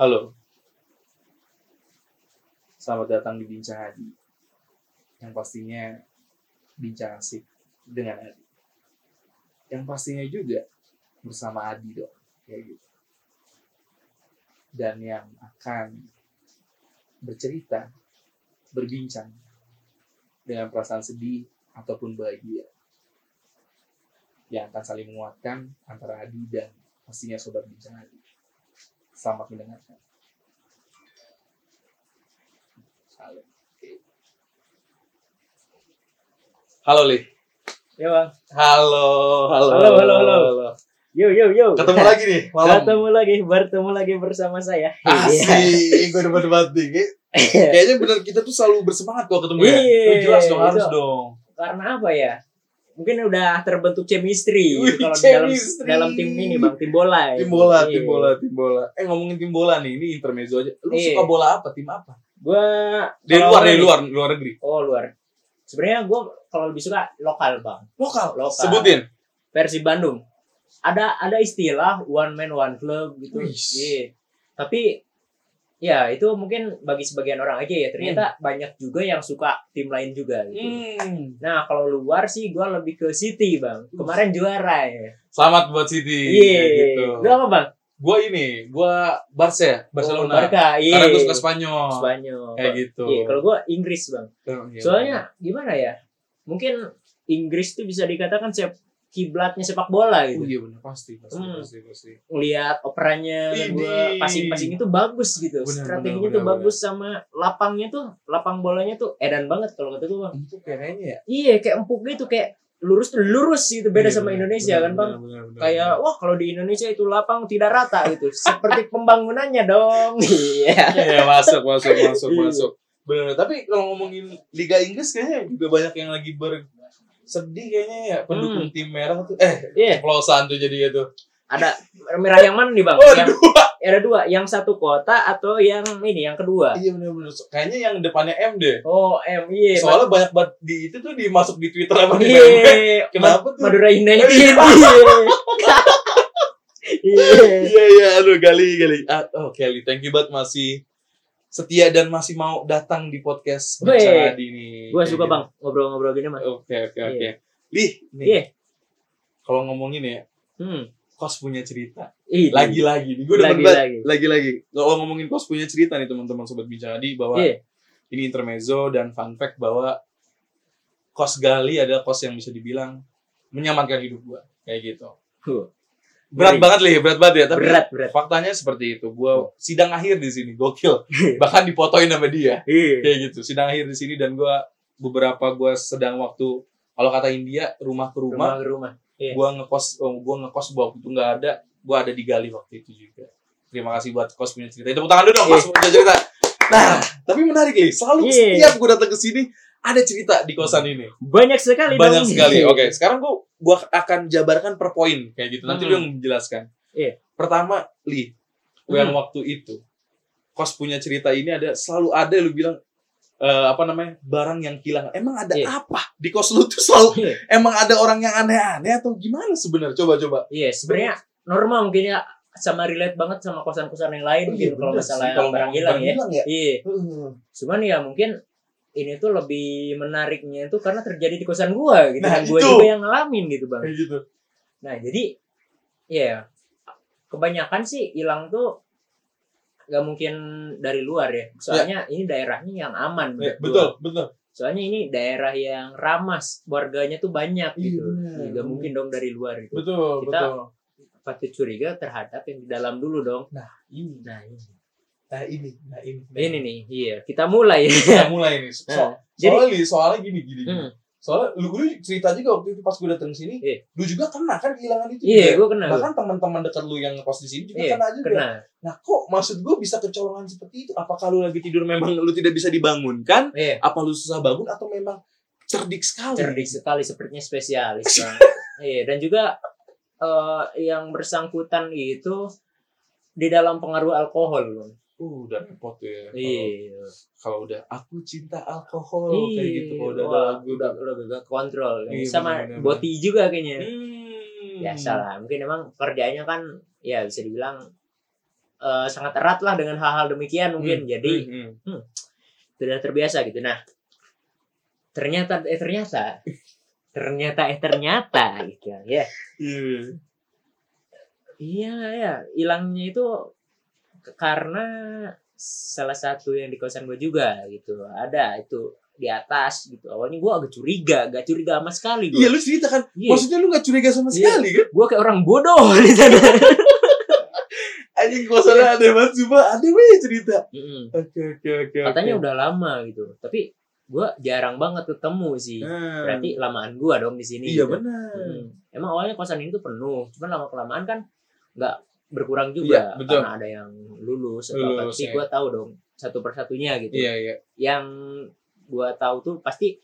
Halo. Selamat datang di Bincang Adi. Yang pastinya bincang asik dengan Adi. Yang pastinya juga bersama Adi dong. Kayak gitu. Dan yang akan bercerita, berbincang dengan perasaan sedih ataupun bahagia. Yang akan saling menguatkan antara Adi dan pastinya sobat bincang Adi. Selamat mendengarkan. Halo. Halo, Li. Ya bang. Halo, halo. Halo, halo, halo. Yo yo yo. Ketemu lagi nih, malam. Ketemu lagi, bertemu lagi bersama saya. Asik, gue debat debat nih. Kayaknya bener kita tuh selalu bersemangat kalau ketemu ya. Iya, jelas dong, harus itu. dong. Karena apa ya? Mungkin udah terbentuk chemistry Wih, gitu kalau di dalam dalam tim ini bang, tim bola. ya. Tim bola, Iya. tim bola, tim bola. Eh ngomongin tim bola nih, ini intermezzo aja. Lu Iya. suka bola apa? Tim apa? Gua Dari kalau luar, dari ini- luar, luar negeri. Oh luar. Sebenarnya gua kalau lebih suka lokal bang, Lokal. Lokal. Sebutin. versi Bandung. Ada ada istilah one man one club gitu. Iya. Tapi ya itu mungkin bagi sebagian orang aja ya. Ternyata banyak juga yang suka tim lain juga gitu. Hmm. Nah, kalau luar sih gua lebih ke City, Bang. Kemarin juara ya. Selamat buat City. Iya. Gitu. Lu apa, Bang? Gua ini, gua Barca ya, Oh, Barcelona. Barca. Iya. Karena gue suka Spanyol. Spanyol. Kayak gitu. Iya, kalau gua Inggris, Bang. Oh, iya. Soalnya gimana ya? Mungkin Inggris tuh bisa dikatakan sep kiblatnya sepak bola Oh gitu. iya benar pasti pasti Hmm. pasti pasti. Ngelihat operannya Ini. gua passing-passing itu bagus gitu. Benar, Strateginya benar, tuh benar, bagus sama lapangnya tuh, lapang bolanya tuh edan banget kalau kata gua, Bang. Empuk ya kayaknya ya. Iya, kayak empuk gitu kayak lurus tuh lurus gitu beda Iya, sama benar, Indonesia benar, kan, Bang. benar, benar, benar, kayak wah kalau di Indonesia itu lapang tidak rata gitu seperti pembangunannya dong iya Iya masuk masuk masuk Iya. masuk. Benar. Tapi kalau ngomongin Liga Inggris kayaknya juga banyak yang lagi bersedih kayaknya ya pendukung tim merah tuh. Eh, Hmm. Iya. tuh jadi itu. ada merah yang mana nih bang Oh, yang dua. ada dua yang satu kota atau yang ini yang kedua Iya benar benar. Kayaknya yang depannya M deh. oh M iya Soalnya banyak banget di itu tuh dimasuk di Twitter apa di iya. Kenapa tuh? Madura United Iya. iya Iya iya, aduh Gali Gali. Ah, oh Kelly, thank you banget masih setia dan masih mau datang di podcast. Bicara Adi nih. gue suka gitu. bang ngobrol-ngobrol gini mas Oke oke oke. Iya. Lih, nih. Iya. Kalau ngomongin ya, hmm kos punya cerita. Lagi-lagi gue udah Lagi. Lagi-lagi. Kalau ngomongin kos punya cerita nih teman-teman sobat bincang Adi bahwa iya ini intermezzo dan fun fact bahwa kos Gali adalah kos yang bisa dibilang menyamankan hidup gua kayak gitu. Huh. Berat Ngeri. banget li, berat banget ya. Tapi berat berat faktanya seperti itu. Gua sidang akhir di sini, gokil. Bahkan dipotoin sama dia. iya Kayak gitu. Sidang akhir di sini dan gua beberapa gua sedang waktu kalau kata India rumah ke rumah, rumah ke rumah Iya. gua ngekos oh, gua ngekos waktu itu nggak ada, gua ada di Gali waktu itu juga. Terima kasih buat kos punya cerita. Tepuk tangan dulu dong, Iya. kos punya cerita. Nah, tapi menarik nih. Selalu Iya. setiap gua datang ke sini ada cerita di kosan ini. banyak sekali Banyak dong. sekali. Oke, sekarang gua gua akan jabarkan per poin kayak gitu. Nanti Hmm. lu yang menjelaskan. Iya. Pertama, Li, yang Hmm. waktu itu kos punya cerita ini ada selalu ada lu bilang eh, apa namanya barang yang hilang. Emang ada Iya. apa di kos lu tuh selalu? Iya. Emang ada orang yang aneh-aneh atau gimana sebenarnya? Coba coba. Iya, sebenarnya normal mungkin ya sama relate banget sama kosan-kosan yang lain gitu kalau bener masalah sih, kalau barang hilang ya. ya. Iya, Uh, cuman ya mungkin ini tuh lebih menariknya itu karena terjadi di kosan gua gitu. Nah, Dan gua juga yang ngalamin gitu, Bang. kayak gitu. Nah, jadi ya kebanyakan sih hilang tuh gak mungkin dari luar ya. Soalnya ini daerahnya yang aman gua. betul, betul. Soalnya ini daerah yang ramah, warganya tuh banyak Iya, gitu. benar, Gak mungkin dong dari luar gitu. Betul, Kita- betul. Patut curiga terhadap yang di dalam dulu dong. Ini, Nah, ini. Nah ini, nah ini. Ini nih, iya. Kita mulai. Kita mulai nih. So, Nah, jadi- soalnya, Li, soalnya gini, gini, gini. Hmm, Soalnya lu, lu cerita juga waktu itu pas gue datang sini, Iya. lu juga kena kan kehilangan itu. Iya, gue kenal. Bahkan teman-teman dekat lu yang kos di sini juga Iya, kena juga. Kena. Nah, kok maksud gue bisa kecolongan seperti itu? Apakah lu lagi tidur memang lu tidak bisa dibangunkan? Iya. Apa lu susah bangun atau memang cerdik sekali? Cerdik sekali sepertinya spesialis, Bang. iya, dan juga eh, yang bersangkutan itu di dalam pengaruh alkohol, Bang. Uh, udah repot ya. Kalau- Iya. Kalau udah aku cinta alkohol kayak gitu kalau udah ada Wah, lagu udah udah gak kontrol. Iya, Sama bener-bener. boti juga kayaknya. Hmm. Biasa lah. Mungkin emang kerjanya kan ya bisa dibilang eh, sangat erat lah dengan hal-hal demikian mungkin. Jadi Hmm, hmm. sudah terbiasa gitu. Nah, ternyata eh ternyata ternyata eh ternyata gitu ya. Iya. Iya ya, hilangnya itu karena salah satu yang di kosan gue juga gitu. Ada itu di atas gitu. Awalnya gue agak curiga, gak curiga sama sekali gue. Iya lu cerita kan. Iya. Maksudnya lu gak curiga sama Iya. sekali kan? Gue kayak orang bodoh di sana. Anjing kosannya ada banget coba ada weh cerita. Oke oke oke. Katanya udah lama gitu. Tapi gue jarang banget ketemu sih. Nah, Berarti lamaan gue dong di sini. iya gitu. benar. Hmm. Emang awalnya kosan ini tuh penuh, cuman lama kelamaan kan nggak berkurang Iya, juga betul. karena ada yang lulus atau. Lulus, Tapi ya. gue tahu dong satu persatunya gitu. Iya iya. Yang gue tahu tuh pasti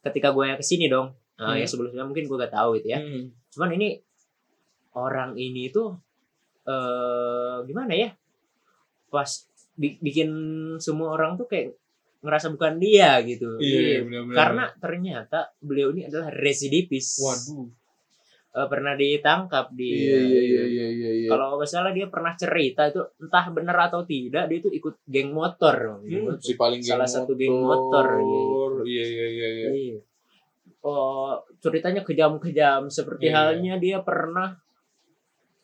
ketika gue ke sini dong. Nah, Hmm. yang sebelumnya mungkin gue gak tahu gitu ya. Hmm. Cuman ini orang ini tuh eh gimana ya? Pas bi- bikin semua orang tuh kayak ngerasa bukan dia gitu. Iya Iya. benar-benar. Karena ternyata beliau ini adalah residivis. waduh. Eh, pernah ditangkap di Iya iya iya iya iya. iya. kalau nggak salah dia pernah cerita itu entah benar atau tidak dia itu ikut geng motor Hmm, si paling Salah geng satu geng motor, iya, Iya iya iya iya. Iya. Oh, ceritanya kejam-kejam seperti Iya. halnya dia pernah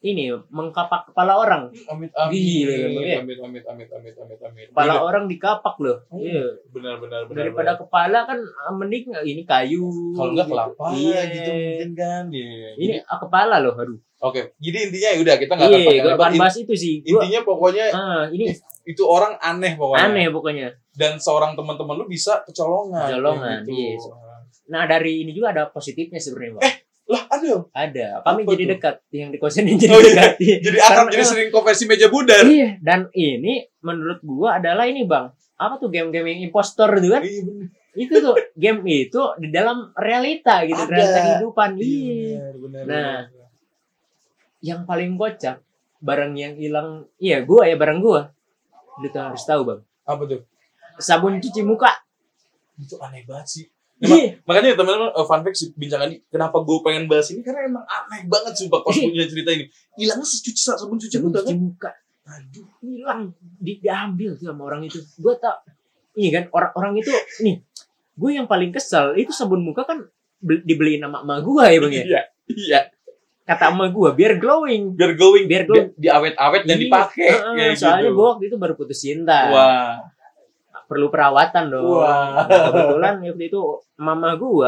ini mengkapak kepala orang Amit amit. Gila, emang ya. Amit amit amit amit amit amit. kepala Bener. orang dikapak loh Oh, iya Benar benar benar. daripada benar. kepala kan ah, mending ini kayu kalau enggak gitu. kelapa iya. gitu mungkin kan. Iya. ini ah, kepala loh aduh Oke, jadi intinya ya udah kita nggak akan iya lebar. akan bahas itu sih Gua, Intinya pokoknya ah, ini itu orang aneh pokoknya. aneh pokoknya Dan seorang teman-teman lu bisa kecolongan. Kecolongan, iya. gitu. Nah dari ini juga ada positifnya sebenarnya, Bang. Lah ada. Ada. Kami Apa jadi tuh? dekat. Yang di kosan ini jadi Oh, iya. dekat. Iya. Jadi akrab jadi sering konversi meja bundar. Iya. Dan ini menurut gua adalah ini bang. Apa tuh game-game yang impostor itu kan? Iya. Itu tuh game itu di dalam realita gitu, Ada. realita kehidupan. Iya. Iya benar. Nah. benar. Yang paling kocak barang yang hilang, iya gua ya barang gua. Lu tuh harus tahu bang. apa tuh? Sabun cuci muka. Itu aneh banget sih. Iya. makanya teman-teman uh, fun fact bincangan ini kenapa gue pengen bahas ini? Karena emang aneh banget sumpah pas Iya. punya cerita ini. Hilangnya secuci sabun cuci muka cuci kan? Muka. aduh hilang. Di, diambil tuh sama orang itu. Gue tak ini kan orang orang itu nih gue yang paling kesel itu sabun muka kan bel- dibeliin sama emak gue ya bang ya? Iya iya. Kata emak gue biar glowing. Biar glowing. Biar glowing. di awet-awet dan Iya, dipakai. Kayak soalnya gitu. gue waktu itu baru putus cinta. Wah perlu perawatan dong. Wah. Nah, kebetulan waktu itu mama tuh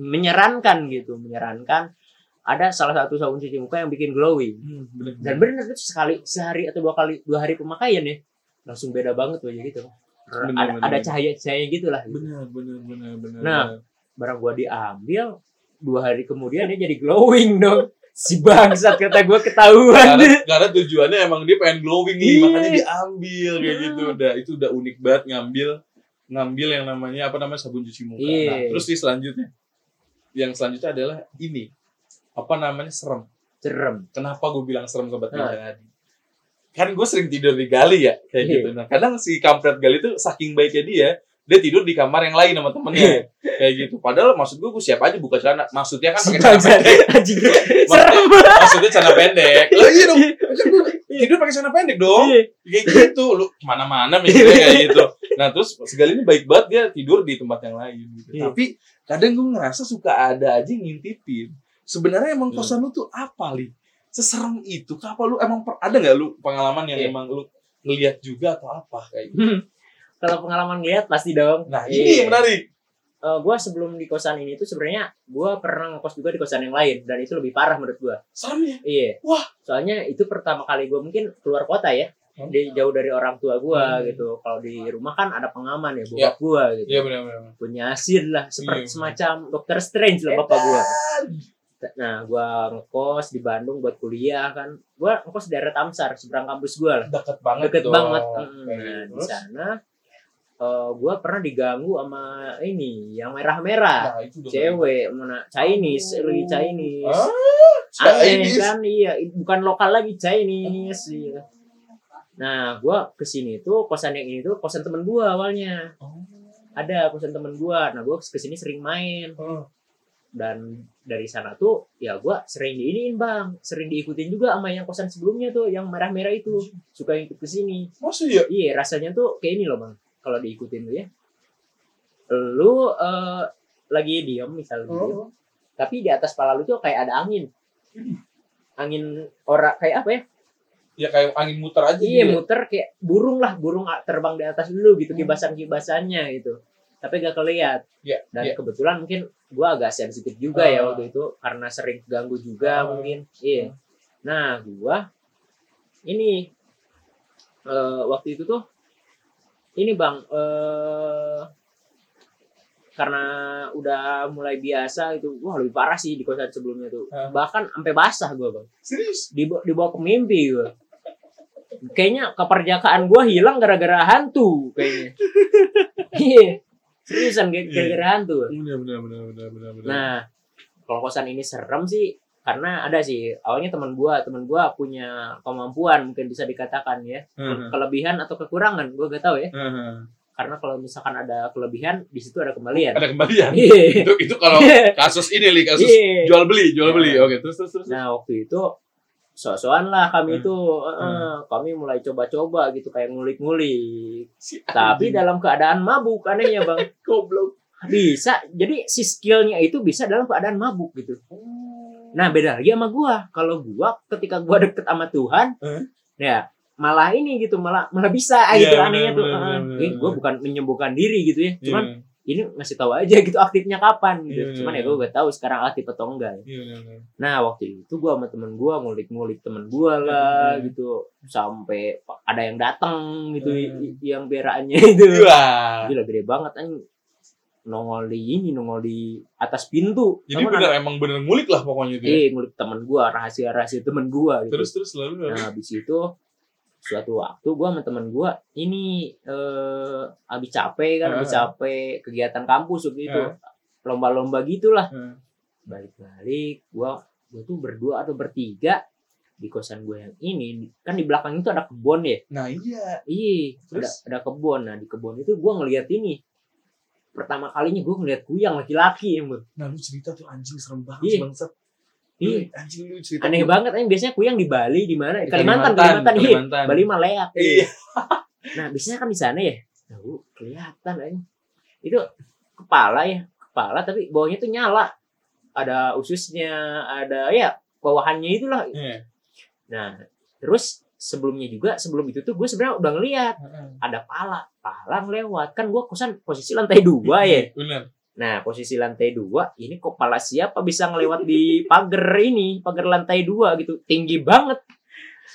menyarankan gitu menyarankan ada salah satu sabun cuci muka yang bikin glowing. Hmm, bener, dan benar itu sekali sehari atau dua kali dua hari pemakaian ya. Langsung beda banget wajah gitu. Bener, ada, bener, ada cahaya cahaya gitu lah bener bener bener bener Nah. barang gua diambil dua hari kemudian dia jadi glowing dong si bangsat kata gua ketahuan. Karena, karena tujuannya emang dia pengen glowing nih Iya. makanya diambil kayak gitu. Udah itu udah unik banget ngambil ngambil yang namanya apa namanya sabun cuci muka. Iya. nah, terus di selanjutnya. Yang selanjutnya adalah ini. Apa namanya serem. Cerem kenapa gue bilang serem sobat Nah. tadi kan gue sering tidur di gali ya kayak Iya. gitu. Nah kadang si kampret gali tuh saking baiknya dia dia tidur di kamar yang lain sama temennya. Kayak gitu. Padahal maksud gue gue siap aja buka celana. Maksudnya kan pakai celana pendek. Serem. maksudnya celana pendek. Lah iya dong. Kan gua tidur pakai celana pendek dong. Iya. kayak gitu. Lu ke mana-mana mikirnya kayak gitu. Nah terus segala ini baik banget dia tidur di tempat yang lain gitu. Iya. tapi kadang gue ngerasa suka ada aja ngintipin. Sebenarnya emang Hmm. kosan lu tuh apa li? Seserem itu apa lu emang per- ada nggak lu pengalaman yang Iya. emang lu ngelihat juga atau apa? Kayak gitu. Hmm. Kalau pengalaman lihat pasti dong nah Iya. ini yang menarik Eh, gua sebelum di kosan ini tuh sebenarnya gua pernah ngekos juga di kosan yang lain dan itu lebih parah menurut gua serem ya iya Wah. soalnya itu pertama kali gua mungkin keluar kota ya Hmm. di jauh dari orang tua gua Hmm. gitu kalau di rumah kan ada pengaman ya bokap gua gitu iya benar-benar punya asin lah seperti Iya. semacam dokter strange lah bapak gua Edan. nah gua ngekos di Bandung buat kuliah kan gua ngekos di daerah Tamsar seberang kampus gua lah deket banget deket dong. banget Kayak Mm, nah di sana eh, gua pernah diganggu sama ini yang merah-merah. Nah cewek mana Chinese lagi Chinese. Ah, aneh Chinese. kan? Iya bukan lokal lagi Chinese iya. nah gua ke sini tuh kosan yang ini tuh kosan temen gua awalnya. Oh. ada kosan temen gua. Nah gua ke sini sering main. Oh. dan dari sana tuh ya gua sering diinin bang. Sering diikutin juga sama yang kosan sebelumnya tuh yang merah-merah itu. Suka ikut ke sini. Maksud ya? iya rasanya tuh kayak ini loh bang kalau diikutin lu ya lu eh, lagi diem misalnya diem, Oh. tapi di atas kepala lu tuh kayak ada angin Hmm. angin ora kayak apa ya Ya kayak angin muter aja iya gitu. ya. muter kayak burung lah burung terbang di atas lu gitu Hmm. kibasan kibasannya gitu tapi gak keliat Iya, dan iya. kebetulan mungkin gua agak sensitif juga ya Ah. waktu itu karena sering ganggu juga Ah. mungkin iya nah gua ini eh, waktu itu tuh ini bang eh karena udah mulai biasa itu wah lebih parah sih di kosan sebelumnya tuh. Ah. bahkan sampai basah gua bang. Serius? dibawa, dibawa ke mimpi gua. Kayaknya keperjakaan gua hilang gara-gara hantu kayaknya. Iya. Seriusan kayak gara-gara hantu benar benar benar benar benar. nah kalau kosan ini serem sih karena ada sih awalnya teman gua teman gua punya kemampuan mungkin bisa dikatakan ya Heeh. kelebihan atau kekurangan gua gak tahu ya Heeh. karena kalau misalkan ada kelebihan di situ ada kembalian Ada kembalian. Iya. itu itu kalau kasus ini li kasus Iya. jual beli jual beli. Iya. Oke terus terus terus. Nah waktu itu sok-sokan lah kami Hmm. itu eh, kami mulai coba-coba gitu kayak ngulik-ngulik. Si Tapi dalam keadaan mabuk anehnya bang goblok. bisa jadi si skillnya itu bisa dalam keadaan mabuk gitu. Nah beda lagi sama gua. Kalau gua ketika gua deket sama Tuhan, Eh? ya malah ini gitu malah malah bisa Iya, gitu anehnya tuh. benar, Eh, benar, eh, gua bukan menyembuhkan diri gitu ya. Cuman Iya, ini ngasih tahu aja gitu aktifnya kapan gitu. Iya, Cuman ya iya, gua gak tahu sekarang aktif atau enggak. iya, benar, benar. Nah waktu itu gua sama temen gua ngulik-ngulik temen gua lah Hmm. gitu sampai ada yang datang gitu Hmm. i- yang beraannya itu. Wah. Gila gede banget anjing nongol di ini nongol di atas pintu. Jadi Sama bener emang bener ngulik lah pokoknya itu. ya. Eh ngulik temen gua rahasia-rahasia temen gua gitu. Terus terus lalu lalu. Nah habis itu suatu waktu gua sama temen gua ini eh habis capek kan habis Hmm. capek kegiatan kampus waktu itu Hmm. lomba-lomba gitulah Hmm. balik-balik gua gua tuh berdua atau bertiga di kosan gue yang ini kan di belakang itu ada kebun ya Nah iya. iya ada ada kebun nah di kebun itu gua ngeliat ini pertama kalinya gua ngeliat kuyang laki-laki emang Nah lu cerita tuh anjing serem banget Iya. sih bangsat. Iya. Anjing lu cerita. aneh tuh. banget ini biasanya kuyang di Bali di mana Di Kalimantan Kalimantan, Kalimantan, iya. Bali mah leak Iya. nah biasanya kan di sana ya tahu kelihatan aja itu kepala ya kepala tapi bawahnya tuh nyala ada ususnya ada ya bawahannya itulah Iya. Nah, terus sebelumnya juga sebelum itu tuh gue sebenarnya udah ngeliat ada pala, pala lewat kan gue kosan posisi lantai dua ya. Bener. Nah posisi lantai dua ini kok pala siapa bisa ngelewat di pagar ini pagar lantai dua gitu tinggi banget.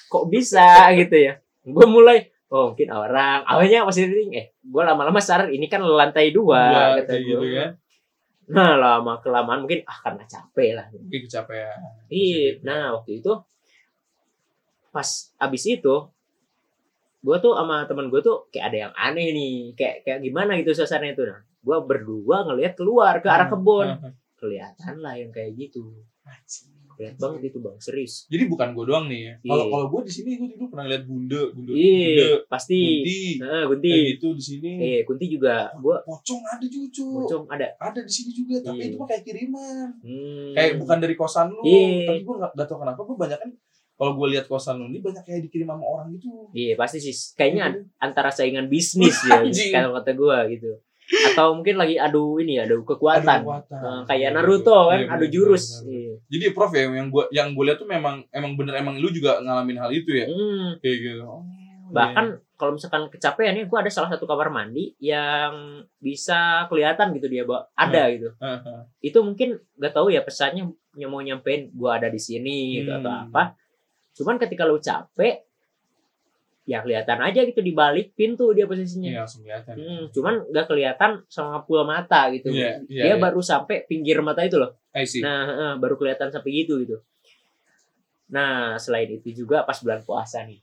Kok bisa gitu ya? Gue mulai oh mungkin orang awalnya masih thinking, eh gue lama-lama sadar ini kan lantai dua Dua, kata gue. gitu kan. Nah lama kelamaan mungkin ah karena capek lah. Mungkin kecapean. Iya, nah waktu itu pas abis itu gue tuh sama teman gue tuh kayak ada yang aneh nih, kayak kayak gimana gitu suasananya tuh. Nah, gue berdua ngelihat keluar ke arah kebun, Hmm. kelihatan lah yang kayak gitu. Kelihatan banget itu bang, serius. Jadi bukan gue doang nih ya. Kalau Iya. kalau gue di sini gue dulu pernah lihat bunda, bunda, bunda, Iya, pasti. kunti, Nah, Kunti. kayak gitu di sini. Eh, Kunti juga gue Pocong ada juga, cu. pocong ada. Ada di sini juga, tapi Iya. itu mah kayak kiriman. Hmm. Kayak bukan dari kosan lu. Iya. Tapi gue gak, gak tau kenapa gue banyak kan kalau gue lihat kosan lu ini banyak kayak dikirim sama orang gitu. Iya pasti sih. Kayaknya Gitu. antara saingan bisnis ya, kalau kata gue gitu. Atau mungkin lagi adu ini adu kekuatan. Ada kekuatan. Eh, kayak Iya, Naruto kan, iya, adu benar, jurus. Iya. Jadi Prof ya yang gua yang gue lihat tuh memang emang bener emang lu juga ngalamin hal itu ya. Hmm. Kayak gitu. Oh, Bahkan kalau misalkan kecapean ya, gue ada salah satu kamar mandi yang bisa kelihatan gitu dia bawa ada gitu. iya. Haha. Itu mungkin gak tahu ya pesannya ny- mau nyampein gue ada di sini gitu atau Hmm. apa. Cuman ketika lu capek, ya kelihatan aja gitu di balik pintu dia posisinya. Iya langsung kelihatan. Hmm, cuman gak kelihatan sama pul mata gitu. Iya, iya, dia iya. baru sampai pinggir mata itu loh. I see. Nah, heeh, baru kelihatan sampai gitu gitu. Nah, selain itu juga pas bulan puasa nih.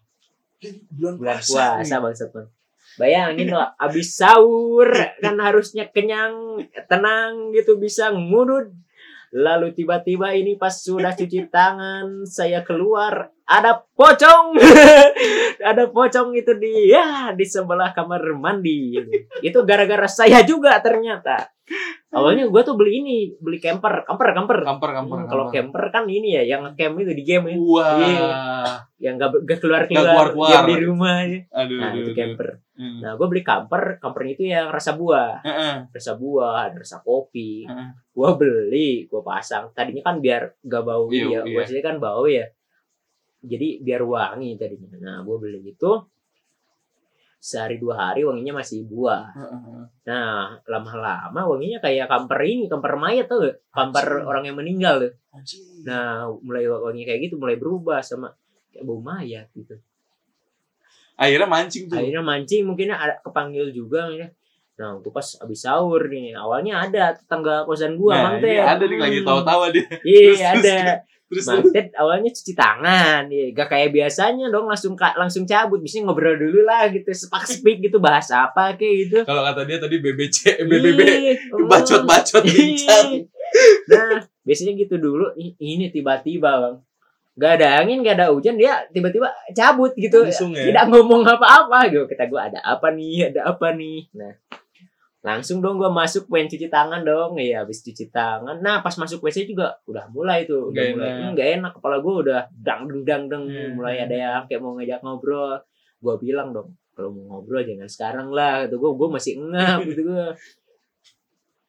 bulan, Bulan puasa. puasa Bang. Bayangin loh, abis sahur kan harusnya kenyang, tenang gitu bisa ngurut. Lalu tiba-tiba ini pas sudah cuci tangan, saya keluar ada pocong ada pocong itu di ya di sebelah kamar mandi itu gara-gara saya juga ternyata awalnya gua tuh beli ini beli camper camper camper Kamper kamper. Hmm, kalau camper kan ini ya yang camp itu di game ya Wah. Iya. yang gak, gak keluar keluar keluar-keluar. di rumah ya. Aduh. nah aduh, itu aduh. camper Hmm. nah gue beli camper campernya itu yang rasa buah Heeh. rasa buah ada rasa kopi Heeh. gua beli gua pasang tadinya kan biar gak bau Iya, ya iya. biasanya kan bau ya jadi biar wangi tadinya nah gua beli itu sehari dua hari wanginya masih buah nah lama-lama wanginya kayak kamper ini kamper mayat tuh gak kamper Anjing. orang yang meninggal tuh nah mulai wangi kayak gitu mulai berubah sama kayak bau mayat gitu Akhirnya mancing tuh. akhirnya mancing mungkin ada kepanggil juga ya. Nah, itu pas abis sahur nih. Awalnya ada tetangga kosan gua, nah, Mang Ted. ada nih lagi Hmm. tawa-tawa dia. Iya, ada. Terus Mang Ted awalnya cuci tangan, ya. Gak kayak biasanya dong langsung langsung cabut. Biasanya ngobrol dulu lah gitu, sepak speak gitu bahas apa kayak gitu. kalau kata dia tadi BBC, BBB, oh. bacot-bacot bincang. Nah, biasanya gitu dulu. Ini tiba-tiba, Bang. Gak ada angin, gak ada hujan, dia tiba-tiba cabut gitu. Langsung ya. Tidak ngomong apa-apa gitu. Kata gue ada apa nih, ada apa nih. Nah, langsung dong gue masuk pengen cuci tangan dong. Iya, habis cuci tangan. Nah, pas masuk WC juga udah mulai tuh. Udah Nggak mulai. enak. Hmm, Nggak enak. Kepala gue udah dang deng dang deng. Hmm. Mulai ada yang kayak mau ngajak ngobrol. Gue bilang dong, kalau mau ngobrol jangan sekarang lah. Gitu gue, gue masih ngap gitu gue.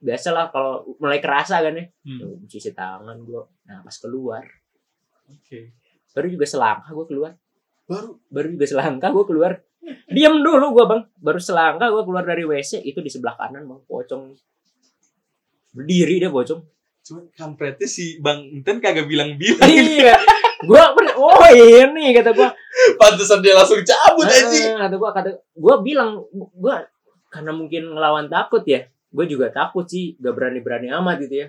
Biasalah kalau mulai kerasa kan ya. Hmm. Cuci tangan gue. Nah, pas keluar. Oke. Baru juga selangkah gue keluar. Baru baru juga selangkah gue keluar diam dulu gue bang. Baru selangkah gue keluar dari wc itu di sebelah kanan bang. Pocong. Berdiri dia pocong. Cuman kampretnya si Bang Inten kagak bilang-bilang. iya. Gue oh ini kata gue Pantesan dia langsung cabut. Ah, kata gue kata gue bilang gue karena mungkin ngelawan takut ya gue juga takut sih gak berani berani amat gitu ya.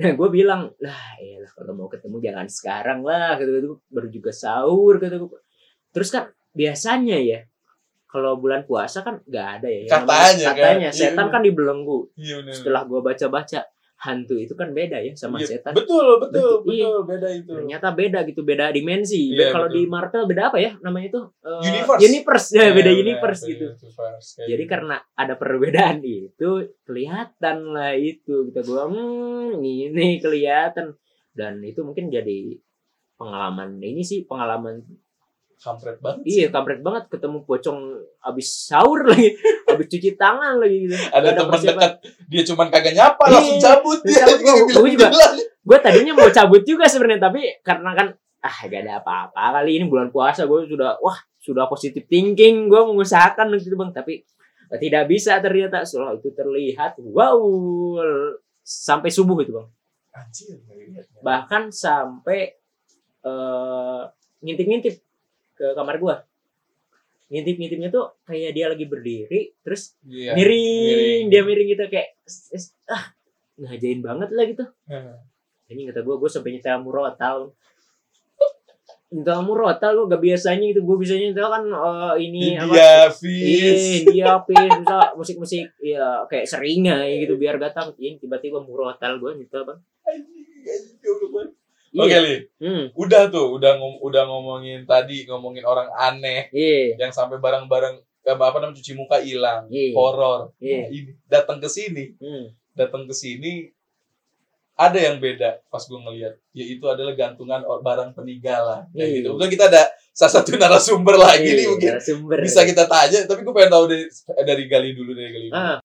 Nah gue bilang lah ya kalau mau ketemu jangan sekarang lah gitu gitu baru juga sahur kata gue terus kan biasanya ya kalau bulan puasa kan nggak ada ya Katanya kan. katanya Iya, setan bener. kan dibelenggu Iya benar. setelah gue baca baca hantu itu kan beda ya sama Iya, setan Betul, betul, Betul, iya. betul, beda itu. ternyata beda gitu beda dimensi Iya, kalau di Marvel beda apa ya namanya itu Eh, Universe. universe ya Iya, beda benar, universe gitu universe, jadi gitu. karena ada perbedaan itu kelihatan lah itu kita gua hmm ini kelihatan dan itu mungkin jadi pengalaman ini sih pengalaman kampret banget. iya kampret banget. Ketemu pocong abis sahur lagi abis cuci tangan lagi gitu. Ada teman dekat dia cuman kagak nyapa Iya, langsung cabut. dia gua- gua juga. gue tadinya mau cabut juga sebenarnya tapi karena kan ah gak ada apa-apa kali ini bulan puasa gue sudah wah sudah positif thinking gue mengusahakan gitu bang. Tapi tidak bisa ternyata. Setelah itu terlihat wow sampai subuh itu bang. Anjir, bahkan sampai eh ngintip-ngintip ke kamar gua ngintip-ngintipnya tuh kayak dia lagi berdiri terus Iya, miring, dia miring gitu kayak ah ngajain banget lah gitu Heeh. ini kata gue gue sampai nyetel murotal nyetel murotal gue gak biasanya gitu gue biasanya nyetel kan eh, ini apa India Iya, Fish. India misal musik-musik ya kayak seringai gitu biar datang ini tiba-tiba murotal gue nyetel bang Banget. Oke, iya Li. hmm, Udah tuh, udah ngom- udah ngomongin tadi ngomongin orang aneh iya yang sampai barang-barang apa apa namanya cuci muka hilang, Iya. horor. Iya. Nah, ini datang ke sini, hmm. datang ke sini ada yang beda pas gue ngeliat yaitu adalah gantungan barang peninggalan kayak Iya. gitu. Kebetulan kita ada salah satu narasumber lagi nih Iya, mungkin sumber bisa kita tanya tapi gue pengen tahu dari dari Gali dulu dari Gali dulu. ah